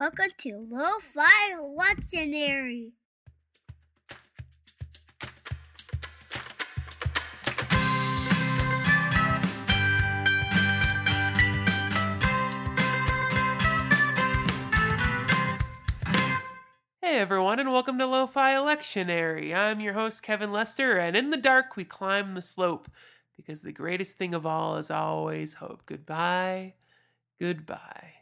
Welcome to Lo-Fi Lectionary. Hey everyone, and welcome to Lo-Fi Lectionary. I'm your host Kevin Lester, and in the dark we climb the slope because the greatest thing of all is always hope. Goodbye, goodbye.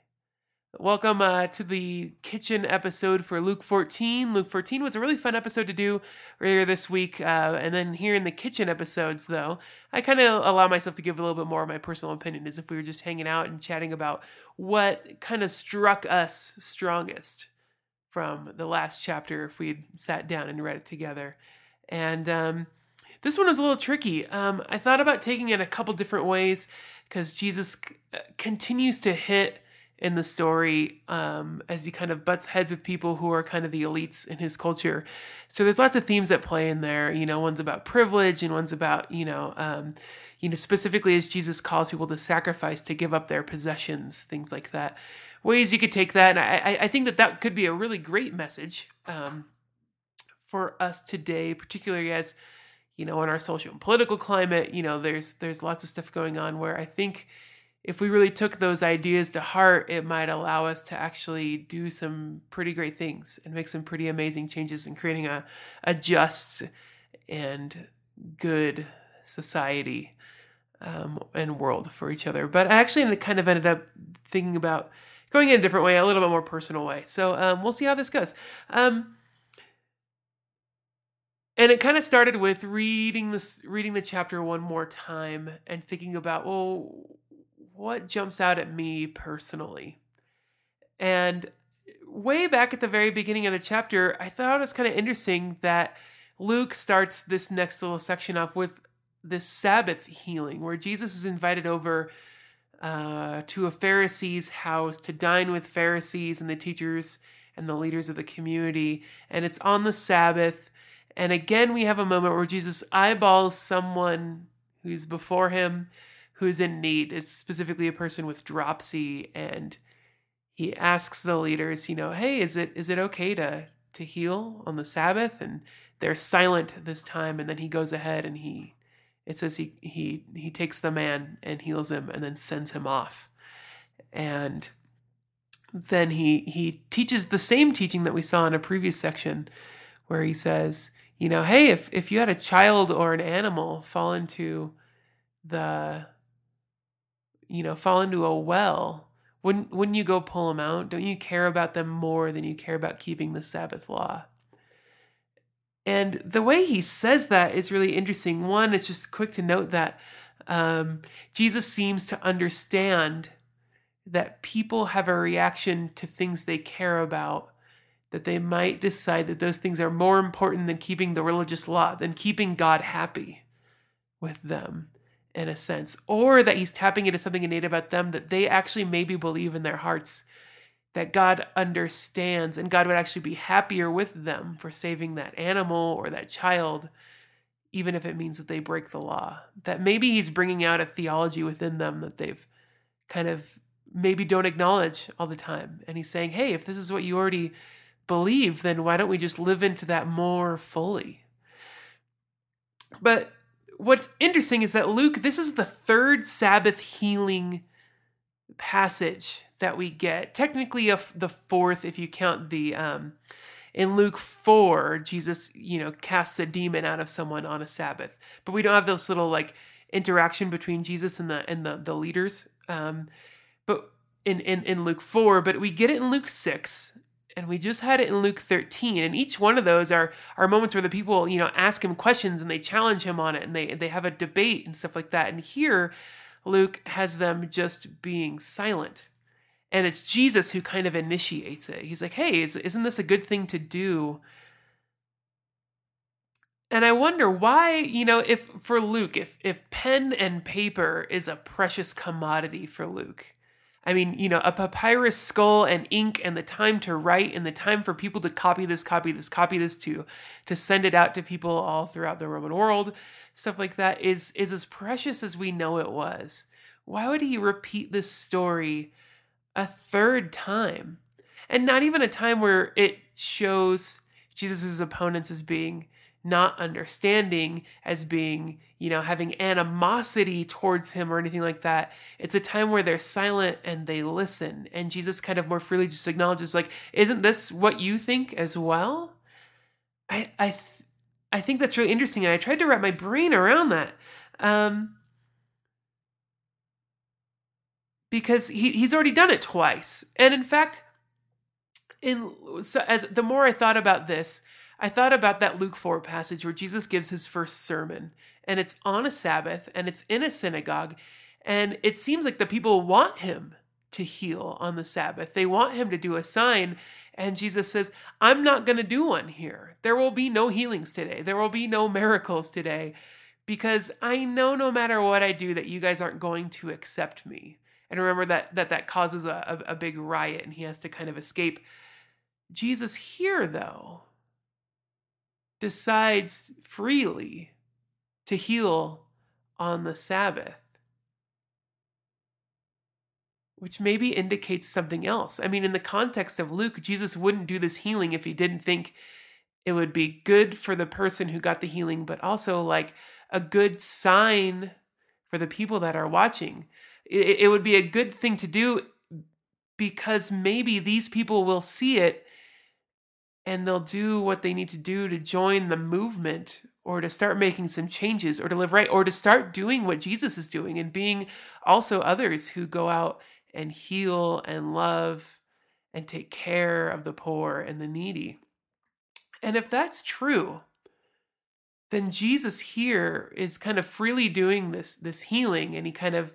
Welcome uh, to the kitchen episode for Luke 14. Luke 14 was a really fun episode to do earlier this week, uh, and then here in the kitchen episodes, though, I kind of allow myself to give a little bit more of my personal opinion, as if we were just hanging out and chatting about what kind of struck us strongest from the last chapter if we had sat down and read it together. And um, this one was a little tricky. Um, I thought about taking it a couple different ways because Jesus c- uh, continues to hit in the story um, as he kind of butts heads with people who are kind of the elites in his culture. So there's lots of themes that play in there. You know, one's about privilege and one's about you know. Um, you know, specifically as Jesus calls people to sacrifice, to give up their possessions, things like that ways you could take that. And I, I think that that could be a really great message um, for us today, particularly as you know, in our social and political climate. You know, there's there's lots of stuff going on where I think if we really took those ideas to heart, it might allow us to actually do some pretty great things and make some pretty amazing changes in creating a, a just and good society um, and world for each other. But I actually kind of ended up thinking about going in a different way, a little bit more personal way. So um, we'll see how this goes. Um, and it kind of started with reading this, reading the chapter one more time, and thinking about, well, what jumps out at me personally. And way back at the very beginning of the chapter, I thought it was kind of interesting that Luke starts this next little section off with this Sabbath healing, where Jesus is invited over uh, to a Pharisee's house to dine with Pharisees and the teachers and the leaders of the community. And it's on the Sabbath. And again, we have a moment where Jesus eyeballs someone who's before him who's in need. It's specifically a person with dropsy. And he asks the leaders, you know, hey, is it is it okay to to heal on the Sabbath? And they're silent this time. And then he goes ahead and he it says he he he takes the man and heals him and then sends him off and then he he teaches the same teaching that we saw in a previous section where he says you know hey if if you had a child or an animal fall into the you know fall into a well wouldn't wouldn't you go pull them out? Don't you care about them more than you care about keeping the sabbath law? And the way he says that is really interesting. One, it's just quick to note that um, Jesus seems to understand that people have a reaction to things they care about, that they might decide that those things are more important than keeping the religious law, than keeping God happy with them, in a sense, or that he's tapping into something innate about them that they actually maybe believe in their hearts that God understands and God would actually be happier with them for saving that animal or that child, even if it means that they break the law. That maybe He's bringing out a theology within them that they've kind of maybe don't acknowledge all the time. And He's saying, hey, if this is what you already believe, then why don't we just live into that more fully? But what's interesting is that Luke, this is the third Sabbath healing passage that we get. Technically, a, the fourth, if you count the um, in Luke four, Jesus, you know, casts a demon out of someone on a Sabbath, but we don't have this little like interaction between Jesus and the and the the leaders. Um, but in, in in Luke four, but we get it in Luke six, and we just had it in Luke 13. And each one of those are are moments where the people, you know, ask him questions and they challenge him on it and they they have a debate and stuff like that. And here Luke has them just being silent and it's Jesus who kind of initiates it. He's like, "Hey, is, isn't this a good thing to do?" And I wonder why, you know, if for Luke, if if pen and paper is a precious commodity for Luke. I mean, you know, a papyrus skull and ink and the time to write and the time for people to copy this, copy this, copy this to to send it out to people all throughout the Roman world, stuff like that is is as precious as we know it was. Why would he repeat this story a third time. and not even a time where it shows Jesus' opponents as being not understanding, as being, you know, having animosity towards him or anything like that. It's a time where they're silent and they listen. And Jesus kind of more freely just acknowledges, like, isn't this what you think as well? I I th- I think that's really interesting, and I tried to wrap my brain around that. Um, because he, he's already done it twice. And in fact, in so as the more I thought about this, I thought about that Luke 4 passage where Jesus gives his first sermon, and it's on a Sabbath, and it's in a synagogue, and it seems like the people want him to heal on the Sabbath. They want him to do a sign, and Jesus says, I'm not going to do one here. There will be no healings today. There will be no miracles today because I know no matter what I do that you guys aren't going to accept me. And remember that that that causes a, a, a big riot and he has to kind of escape. Jesus here though decides freely to heal on the Sabbath which maybe indicates something else. I mean, in the context of Luke, Jesus wouldn't do this healing if he didn't think it would be good for the person who got the healing, but also like a good sign for the people that are watching. It, it would be a good thing to do because maybe these people will see it and they'll do what they need to do to join the movement or to start making some changes or to live right or to start doing what Jesus is doing and being also others who go out and heal and love and take care of the poor and the needy. And if that's true, then Jesus here is kind of freely doing this this healing and he kind of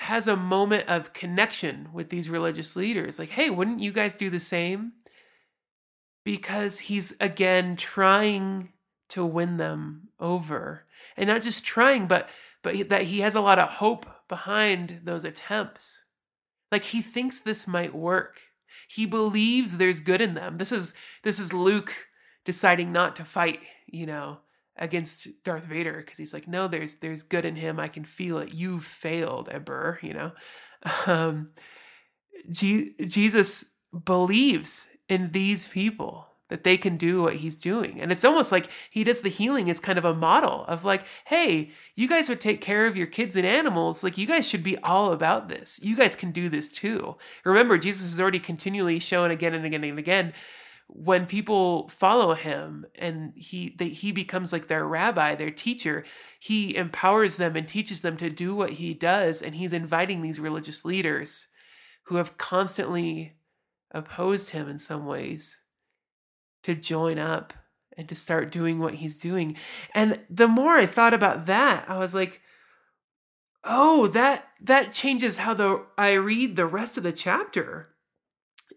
has a moment of connection with these religious leaders like hey wouldn't you guys do the same because he's again trying to win them over and not just trying but but that he has a lot of hope behind those attempts. Like he thinks this might work. He believes there's good in them. This is this is Luke deciding not to fight, you know, against Darth Vader because he's like, no, there's there's good in him. I can feel it. You've failed, Emperor. You know, um, Jesus believes in these people that they can do what he's doing. And it's almost like he does the healing as kind of a model of like, hey, you guys would take care of your kids and animals. Like, you guys should be all about this. You guys can do this too. Remember, Jesus is already continually shown again and again and again when people follow him and he they, he becomes like their rabbi their teacher he empowers them and teaches them to do what he does and he's inviting these religious leaders who have constantly opposed him in some ways to join up and to start doing what he's doing. And the more I thought about that, I was like, oh, that that changes how the I read the rest of the chapter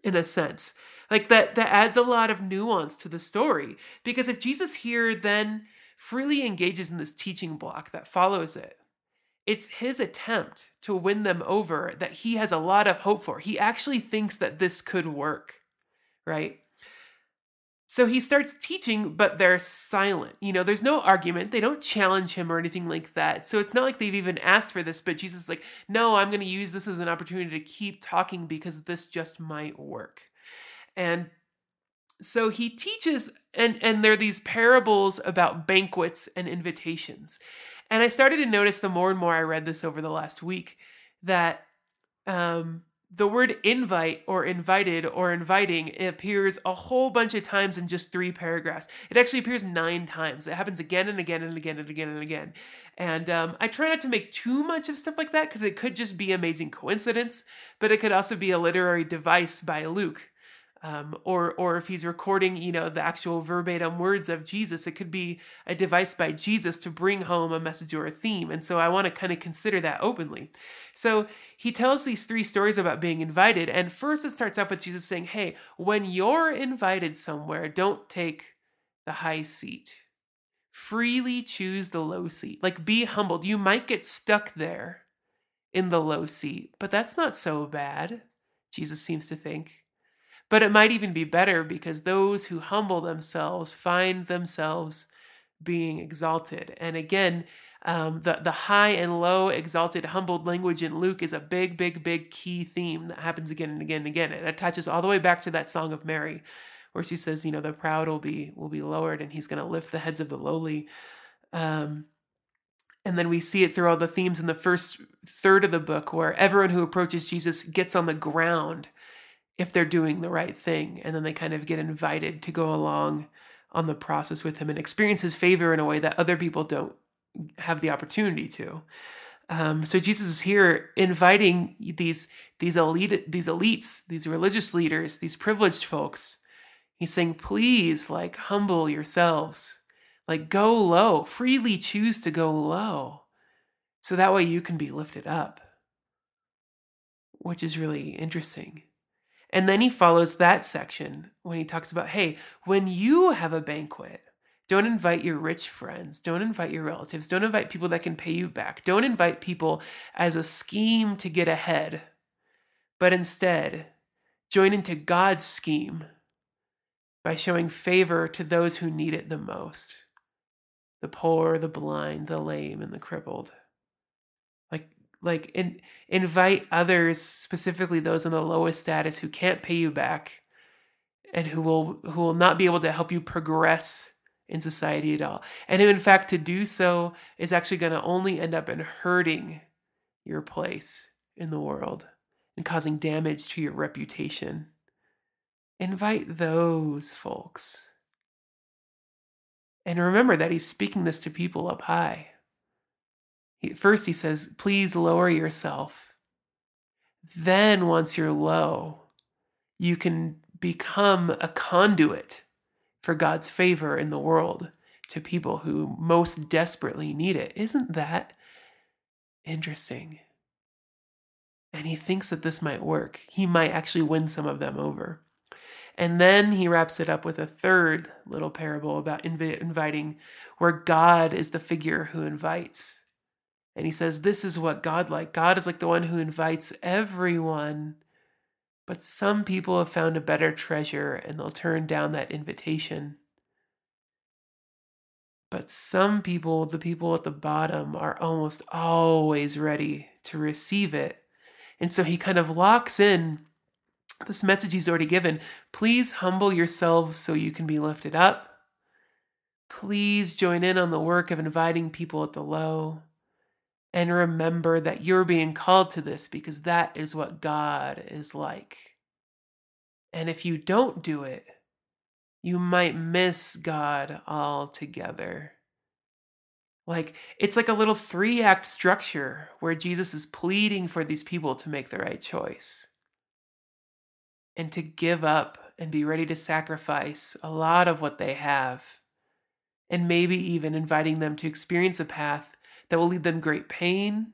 in a sense. Like that that adds a lot of nuance to the story because if Jesus here then freely engages in this teaching block that follows it, it's his attempt to win them over that he has a lot of hope for. He actually thinks that this could work, right? So he starts teaching, but they're silent. You know, there's no argument. They don't challenge him or anything like that. So it's not like they've even asked for this, but Jesus is like, no, I'm going to use this as an opportunity to keep talking because this just might work. And so he teaches, and, and there are these parables about banquets and invitations. And I started to notice the more and more I read this over the last week that um, the word invite or invited or inviting appears a whole bunch of times in just three paragraphs. It actually appears nine times. It happens again and again and again and again and again. And um, I try not to make too much of stuff like that because it could just be amazing coincidence, but it could also be a literary device by Luke um, or or if he's recording, you know, the actual verbatim words of Jesus, it could be a device by Jesus to bring home a message or a theme. And so I want to kind of consider that openly. So he tells these three stories about being invited, and first it starts off with Jesus saying, "Hey, when you're invited somewhere, don't take the high seat. Freely choose the low seat. Like be humbled. You might get stuck there." In the low seat, but that's not so bad, Jesus seems to think. But it might even be better because those who humble themselves find themselves being exalted. And again, um, the the high and low, exalted, humbled language in Luke is a big, big, big key theme that happens again and again and again. It attaches all the way back to that song of Mary, where she says, you know, the proud will be will be lowered, and He's going to lift the heads of the lowly. Um, and then we see it through all the themes in the first third of the book, where everyone who approaches Jesus gets on the ground if they're doing the right thing, and then they kind of get invited to go along on the process with him and experience his favor in a way that other people don't have the opportunity to. Um, so Jesus is here inviting these these elite these elites, these religious leaders, these privileged folks. He's saying, please, like humble yourselves, like go low, freely choose to go low, so that way you can be lifted up, which is really interesting. And then he follows that section when he talks about, hey, when you have a banquet, don't invite your rich friends. Don't invite your relatives. Don't invite people that can pay you back. Don't invite people as a scheme to get ahead, but instead, join into God's scheme by showing favor to those who need it the most the poor, the blind, the lame, and the crippled. Like, in, invite others, specifically those in the lowest status who can't pay you back and who will who will not be able to help you progress in society at all. And in fact, to do so is actually going to only end up in hurting your place in the world and causing damage to your reputation. Invite those folks. And remember that he's speaking this to people up high. First, he says, please lower yourself. Then, once you're low, you can become a conduit for God's favor in the world to people who most desperately need it. Isn't that interesting? And he thinks that this might work. He might actually win some of them over. And then he wraps it up with a third little parable about inv- inviting, where God is the figure who invites. And he says, This is what God like. God is like the one who invites everyone but some people have found a better treasure and they'll turn down that invitation. But some people, the people at the bottom, are almost always ready to receive it. And so he kind of locks in this message he's already given. Please humble yourselves so you can be lifted up. Please join in on the work of inviting people at the low. And remember that you're being called to this because that is what God is like. And if you don't do it, you might miss God altogether. Like, it's like a little three act structure where Jesus is pleading for these people to make the right choice and to give up and be ready to sacrifice a lot of what they have, and maybe even inviting them to experience a path that will lead them great pain,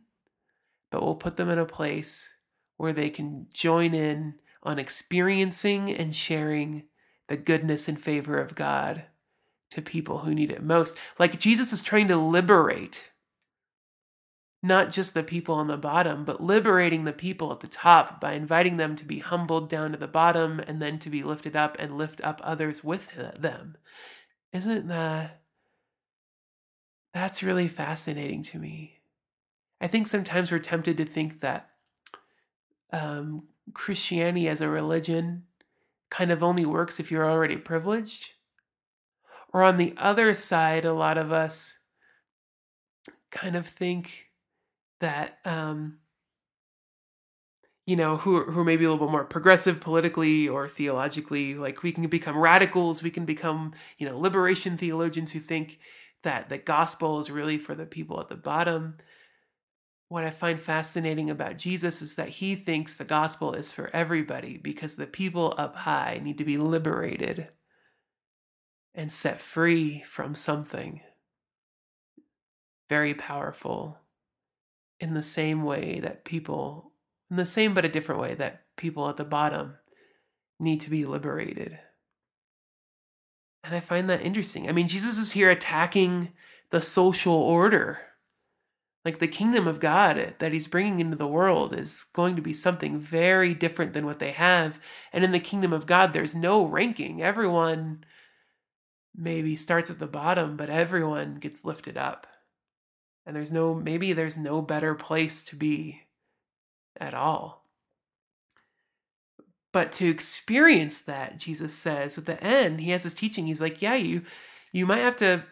but will put them in a place where they can join in on experiencing and sharing the goodness and favor of God to people who need it most. Like Jesus is trying to liberate not just the people on the bottom, but liberating the people at the top by inviting them to be humbled down to the bottom and then to be lifted up and lift up others with them. Isn't that that's really fascinating to me. I think sometimes we're tempted to think that um, Christianity as a religion kind of only works if you're already privileged. Or on the other side, a lot of us kind of think that, um, you know, who, who are maybe a little bit more progressive politically or theologically, like we can become radicals, we can become, you know, liberation theologians who think that the gospel is really for the people at the bottom. What I find fascinating about Jesus is that he thinks the gospel is for everybody because the people up high need to be liberated and set free from something very powerful in the same way that people, in the same but a different way that people at the bottom need to be liberated. And I find that interesting. I mean, Jesus is here attacking the social order. Like the kingdom of God that he's bringing into the world is going to be something very different than what they have. And in the kingdom of God, there's no ranking. Everyone maybe starts at the bottom, but everyone gets lifted up. And there's no, maybe there's no better place to be at all. But to experience that, Jesus says at the end, he has this teaching. He's like, yeah, you you might have to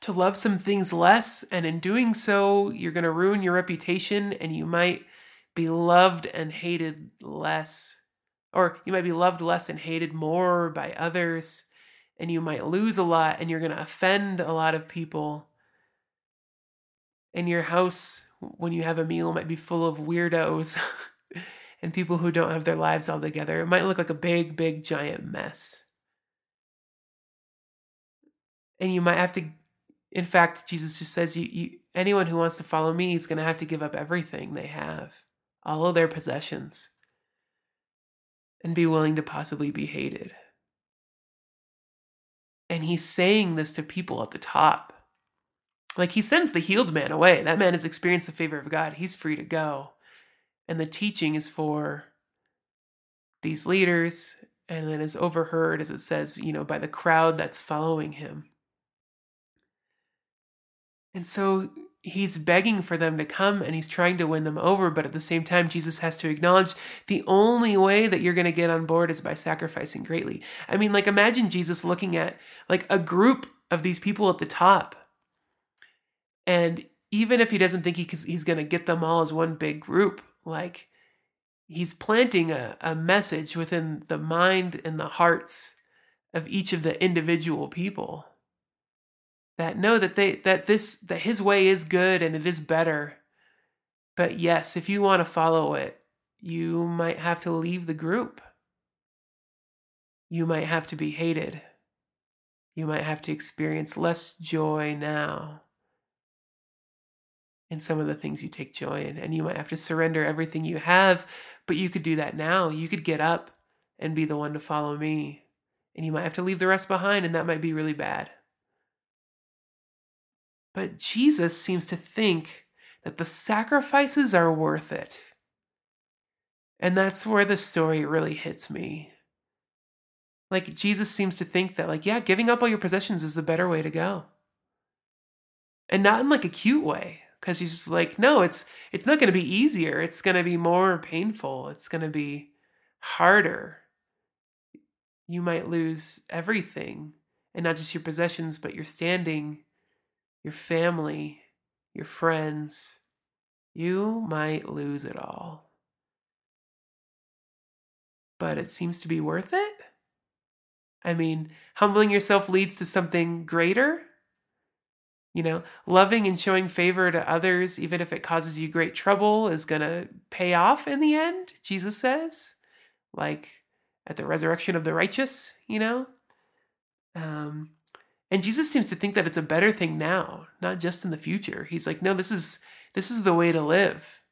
to love some things less, and in doing so, you're going to ruin your reputation, and you might be loved and hated less, or you might be loved less and hated more by others, and you might lose a lot, and you're going to offend a lot of people. And your house, when you have a meal, might be full of weirdos and people who don't have their lives all together. It might look like a big, big, giant mess. And you might have to, in fact, Jesus just says, you, you anyone who wants to follow me is going to have to give up everything they have, all of their possessions, and be willing to possibly be hated. And he's saying this to people at the top. Like he sends the healed man away. That man has experienced the favor of God. He's free to go. And the teaching is for these leaders and then is overheard, as it says, you know, by the crowd that's following him. And so he's begging for them to come and he's trying to win them over. But at the same time, Jesus has to acknowledge the only way that you're going to get on board is by sacrificing greatly. I mean, like, imagine Jesus looking at like a group of these people at the top. And even if he doesn't think he, he's going to get them all as one big group, like he's planting a, a message within the mind and the hearts of each of the individual people that know that they that this that his way is good and it is better. But yes if you want to follow it you might have to leave the group. You might have to be hated. You might have to experience less joy now in some of the things you take joy in and you might have to surrender everything you have but you could do that now you could get up and be the one to follow me and you might have to leave the rest behind and that might be really bad but Jesus seems to think that the sacrifices are worth it. And that's where the story really hits me. Like, Jesus seems to think that, like, yeah, giving up all your possessions is the better way to go. And not in like a cute way, because he's just like, no, it's it's not gonna be easier. It's gonna be more painful. It's gonna be harder. You might lose everything, and not just your possessions, but your standing your family, your friends, you might lose it all. But it seems to be worth it. I mean, humbling yourself leads to something greater. You know, loving and showing favor to others, even if it causes you great trouble, is going to pay off in the end, Jesus says. Like at the resurrection of the righteous, you know? Um, and Jesus seems to think that it's a better thing now, not just in the future. He's like, no, this is this is the way to live.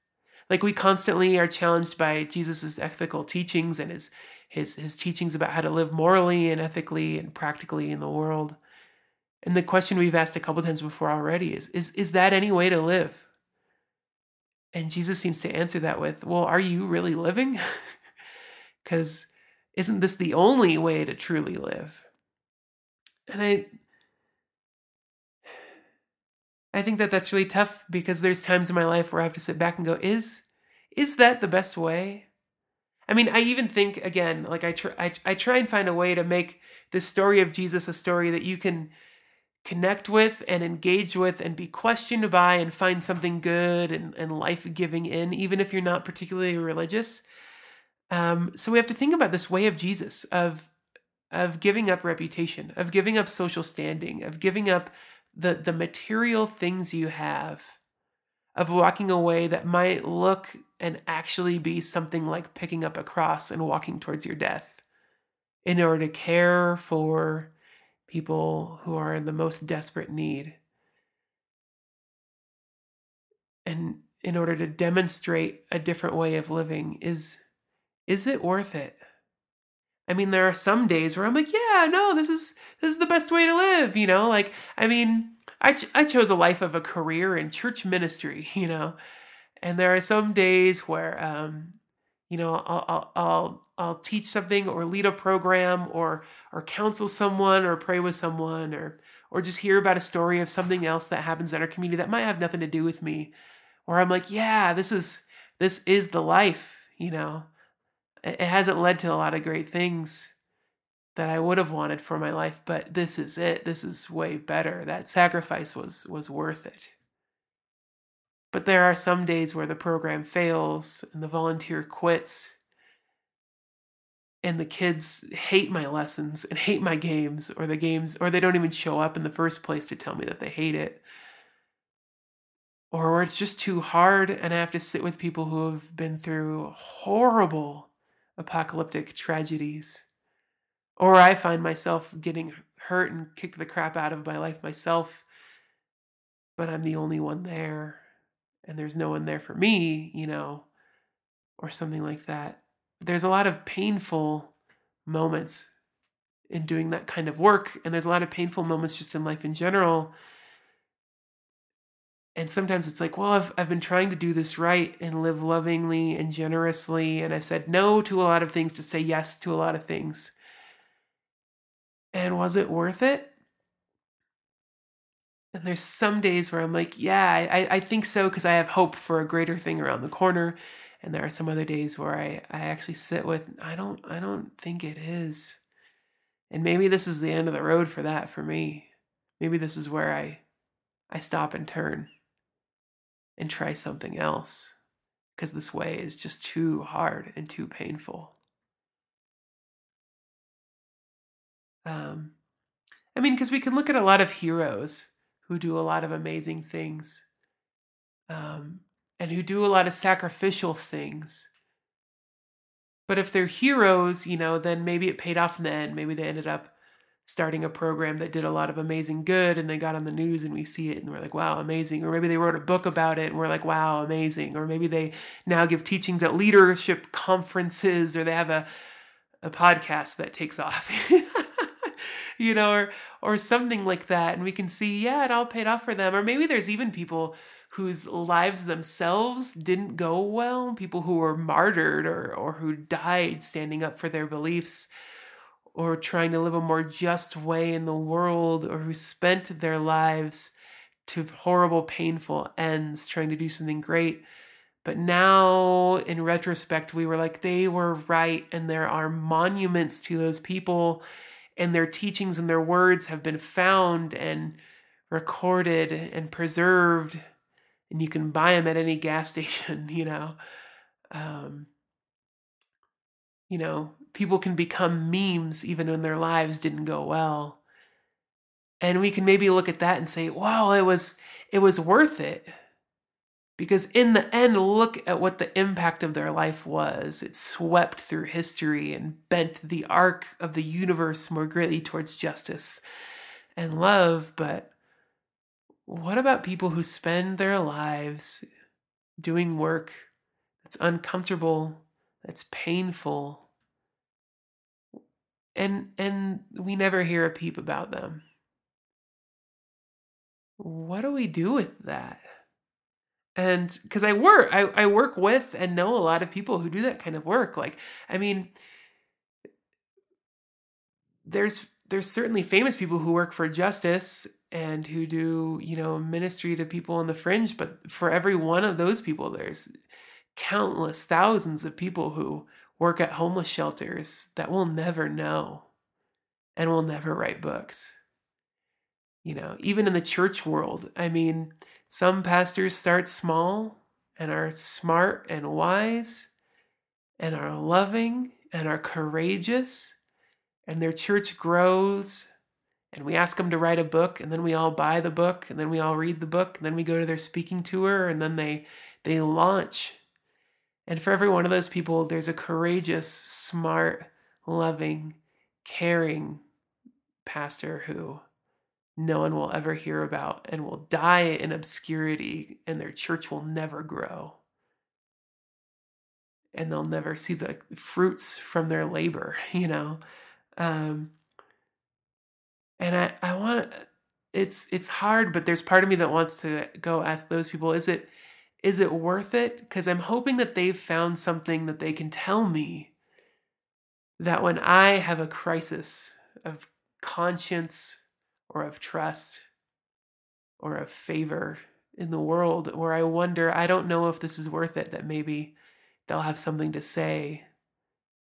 Like we constantly are challenged by Jesus's ethical teachings and his his his teachings about how to live morally and ethically and practically in the world. And the question we've asked a couple times before already is is is that any way to live? And Jesus seems to answer that with, well, are you really living? Cuz isn't this the only way to truly live? And I I think that that's really tough because there's times in my life where I have to sit back and go, is is that the best way? I mean, I even think again, like I try, I, I try and find a way to make the story of Jesus a story that you can connect with and engage with and be questioned by and find something good and, and life giving in, even if you're not particularly religious. Um, so we have to think about this way of Jesus of of giving up reputation, of giving up social standing, of giving up the the material things you have of walking away that might look and actually be something like picking up a cross and walking towards your death in order to care for people who are in the most desperate need and in order to demonstrate a different way of living is is it worth it I mean, there are some days where I'm like, yeah, no, this is this is the best way to live, you know? Like, I mean, I ch- I chose a life of a career in church ministry, you know. And there are some days where um you know I'll, I'll I'll I'll teach something or lead a program or or counsel someone or pray with someone or or just hear about a story of something else that happens in our community that might have nothing to do with me. Where I'm like yeah this is this is the life you know? It hasn't led to a lot of great things that I would have wanted for my life but this is it. This is way better. That sacrifice was was worth it but there are some days where the program fails and the volunteer quits. And the kids hate my lessons and hate my games, or the games, or they don't even show up in the first place to tell me that they hate it. Or where it's just too hard and I have to sit with people who have been through horrible apocalyptic tragedies. Or I find myself getting hurt and kicked the crap out of my life myself, but I'm the only one there and there's no one there for me, you know, or something like that. There's a lot of painful moments in doing that kind of work, and there's a lot of painful moments just in life in general. And sometimes it's like, well, I've, I've been trying to do this right and live lovingly and generously, and I've said no to a lot of things to say yes to a lot of things. And was it worth it? And there's some days where I'm like, yeah, I, I think so because I have hope for a greater thing around the corner. And there are some other days where I, I actually sit with, I don't I don't think it is. And maybe this is the end of the road for that for me. Maybe this is where I I stop and turn and try something else. Because this way is just too hard and too painful. Um I mean, because we can look at a lot of heroes who do a lot of amazing things um, and who do a lot of sacrificial things. But if they're heroes, you know, then maybe it paid off in the end. Maybe they ended up starting a program that did a lot of amazing good and they got on the news and we see it and we're like, wow, amazing. Or maybe they wrote a book about it and we're like, wow, amazing. Or maybe they now give teachings at leadership conferences or they have a, a podcast that takes off. you know, or or something like that. And we can see, yeah, it all paid off for them. Or maybe there's even people whose lives themselves didn't go well, people who were martyred or or who died standing up for their beliefs or trying to live a more just way in the world or who spent their lives to horrible painful ends trying to do something great but now in retrospect we were like they were right and there are monuments to those people and their teachings and their words have been found and recorded and preserved and you can buy them at any gas station you know? Um, you know people can become memes even when their lives didn't go well. And we can maybe look at that and say wow it was it was worth it because in the end, look at what the impact of their life was. It swept through history and bent the arc of the universe more greatly towards justice and love. But what about people who spend their lives doing work that's uncomfortable, that's painful, and and we never hear a peep about them? What do we do with that? And because i work I, I work with and know a lot of people who do that kind of work like i mean there's there's certainly famous people who work for justice and who do you know ministry to people on the fringe but for every one of those people there's countless thousands of people who work at homeless shelters that will never know and will never write books. You know even in the church world i mean some pastors start small and are smart and wise and are loving and are courageous, and their church grows. And we ask them to write a book, and then we all buy the book, and then we all read the book, and then we go to their speaking tour, and then they they launch. And for every one of those people, there's a courageous, smart, loving, caring pastor who no one will ever hear about and will die in obscurity and their church will never grow. And they'll never see the fruits from their labor, you know. Um, and I, I want it's it's hard, but there's part of me that wants to go ask those people, is it Is it worth it? Because I'm hoping that they've found something that they can tell me that when I have a crisis of conscience or of trust or of favor in the world where I wonder, I don't know if this is worth it, that maybe they'll have something to say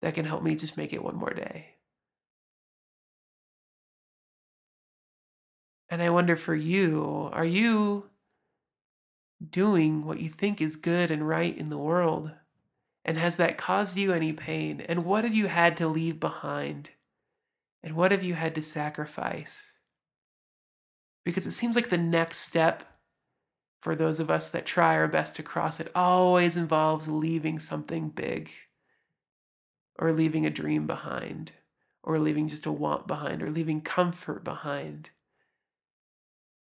that can help me just make it one more day. And I wonder for you, are you doing what you think is good and right in the world? And has that caused you any pain? And what have you had to leave behind? And what have you had to sacrifice? Because it seems like the next step for those of us that try our best to cross it always involves leaving something big or leaving a dream behind or leaving just a want behind or leaving comfort behind.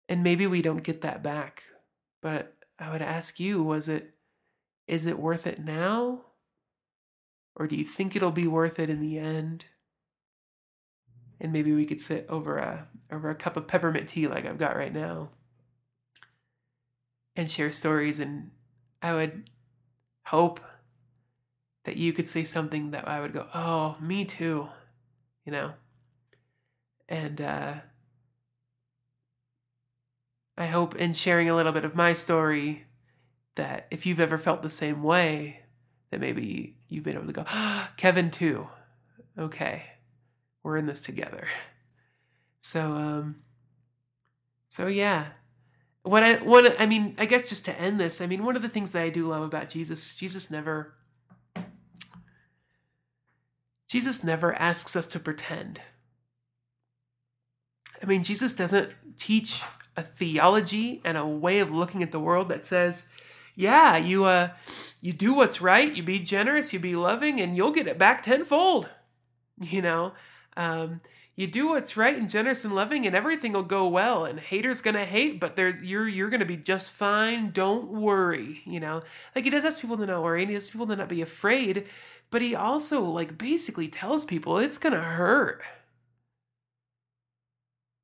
And maybe we don't get that back. But I would ask you, was it is it worth it now? Or do you think it'll be worth it in the end? And maybe we could sit over a over a cup of peppermint tea like I've got right now and share stories and I would hope that you could say something that I would go, "Oh, me too." You know? And uh I hope in sharing a little bit of my story that if you've ever felt the same way, that maybe you've been able to go, oh, Kevin too. Okay, we're in this together. So, um, so yeah. What I one I mean, I guess just to end this, I mean, one of the things that I do love about Jesus, Jesus never Jesus never asks us to pretend. I mean, Jesus doesn't teach a theology and a way of looking at the world that says, yeah, you uh you do what's right, you be generous, you be loving, and you'll get it back tenfold. You know? Um, you do what's right and generous and loving and everything will go well and haters gonna hate but there's you're you're gonna be just fine. Don't worry you know? Like he does ask people to not worry and he asks people to not be afraid but he also like basically tells people it's gonna hurt.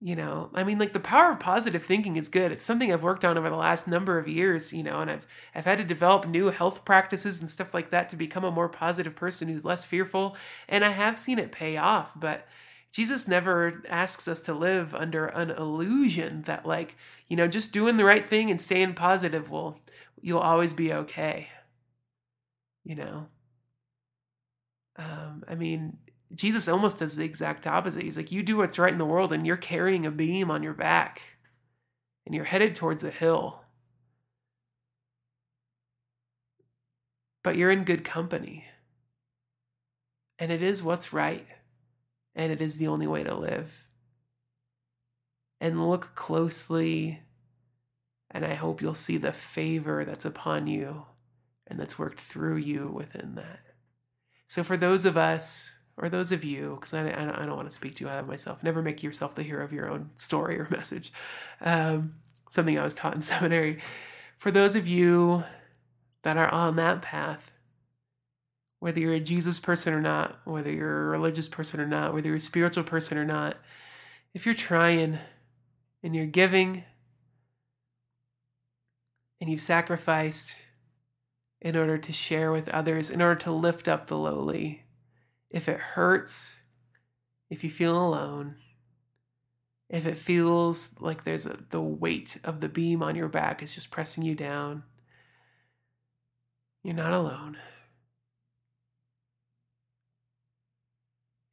You know? I mean like the power of positive thinking is good. It's something i've worked on over the last number of years you know and i've i've had to develop new health practices and stuff like that to become a more positive person who's less fearful and i have seen it pay off but jesus never asks us to live under an illusion that like you know just doing the right thing and staying positive will you'll always be okay you know um, i mean Jesus almost does the exact opposite. He's like, You do what's right in the world, and you're carrying a beam on your back, and you're headed towards a hill. But you're in good company. And it is what's right, and it is the only way to live. And look closely, and I hope you'll see the favor that's upon you and that's worked through you within that. So, for those of us, or those of you, because I, I, don't want to speak too high of myself, never make yourself the hero of your own story or message. Um, something I was taught in seminary. For those of you that are on that path, whether you're a Jesus person or not, whether you're a religious person or not, whether you're a spiritual person or not, if you're trying and you're giving and you've sacrificed in order to share with others, in order to lift up the lowly, if it hurts, if you feel alone, if it feels like there's a, the weight of the beam on your back is just pressing you down, you're not alone.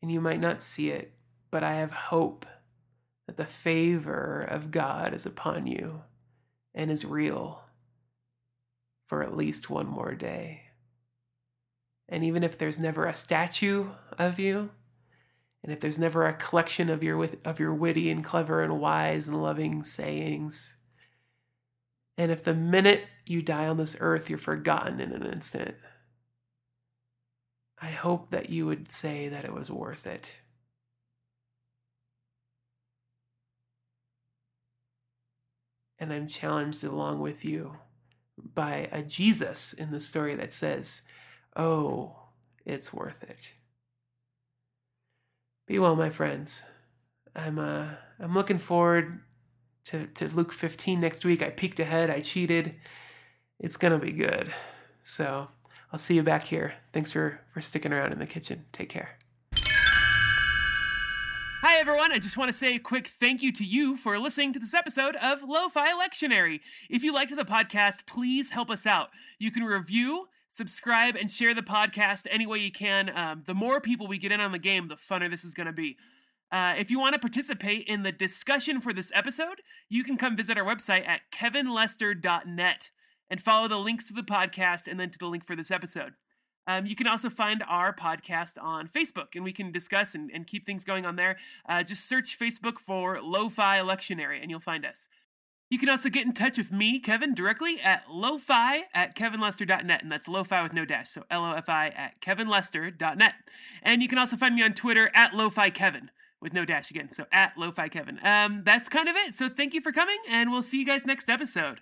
And you might not see it, but I have hope that the favor of God is upon you and is real for at least one more day. And even if there's never a statue of you, and if there's never a collection of your of your witty and clever and wise and loving sayings, and if the minute you die on this earth you're forgotten in an instant, I hope that you would say that it was worth it. And I'm challenged along with you by a Jesus in the story that says, Oh, it's worth it. Be well, my friends. I'm uh I'm looking forward to, to Luke 15 next week. I peeked ahead, I cheated, It's to be good. So I'll see you back here. Thanks for, for sticking around in the kitchen. Take care. Hi, everyone. I just want to say a quick thank you to you for listening to this episode of Lo-Fi Lectionary. If you liked the podcast, please help us out. You can review, subscribe, and share the podcast any way you can. Um, the more people we get in on the game, the funner this is going to be. Uh, if you want to participate in the discussion for this episode, you can come visit our website at kevinlester.net and follow the links to the podcast and then to the link for this episode. Um, you can also find our podcast on Facebook, and we can discuss and, and keep things going on there. Uh, just search Facebook for Lo-Fi Lectionary, and you'll find us. You can also get in touch with me, Kevin, directly at lofi at kevinlester.net, and that's lofi with no dash, so L-O-F-I at kevinlester.net. And you can also find me on Twitter at lofi kevin with no dash again, so at lofi kevin. Um, that's kind of it. So thank you for coming, and we'll see you guys next episode.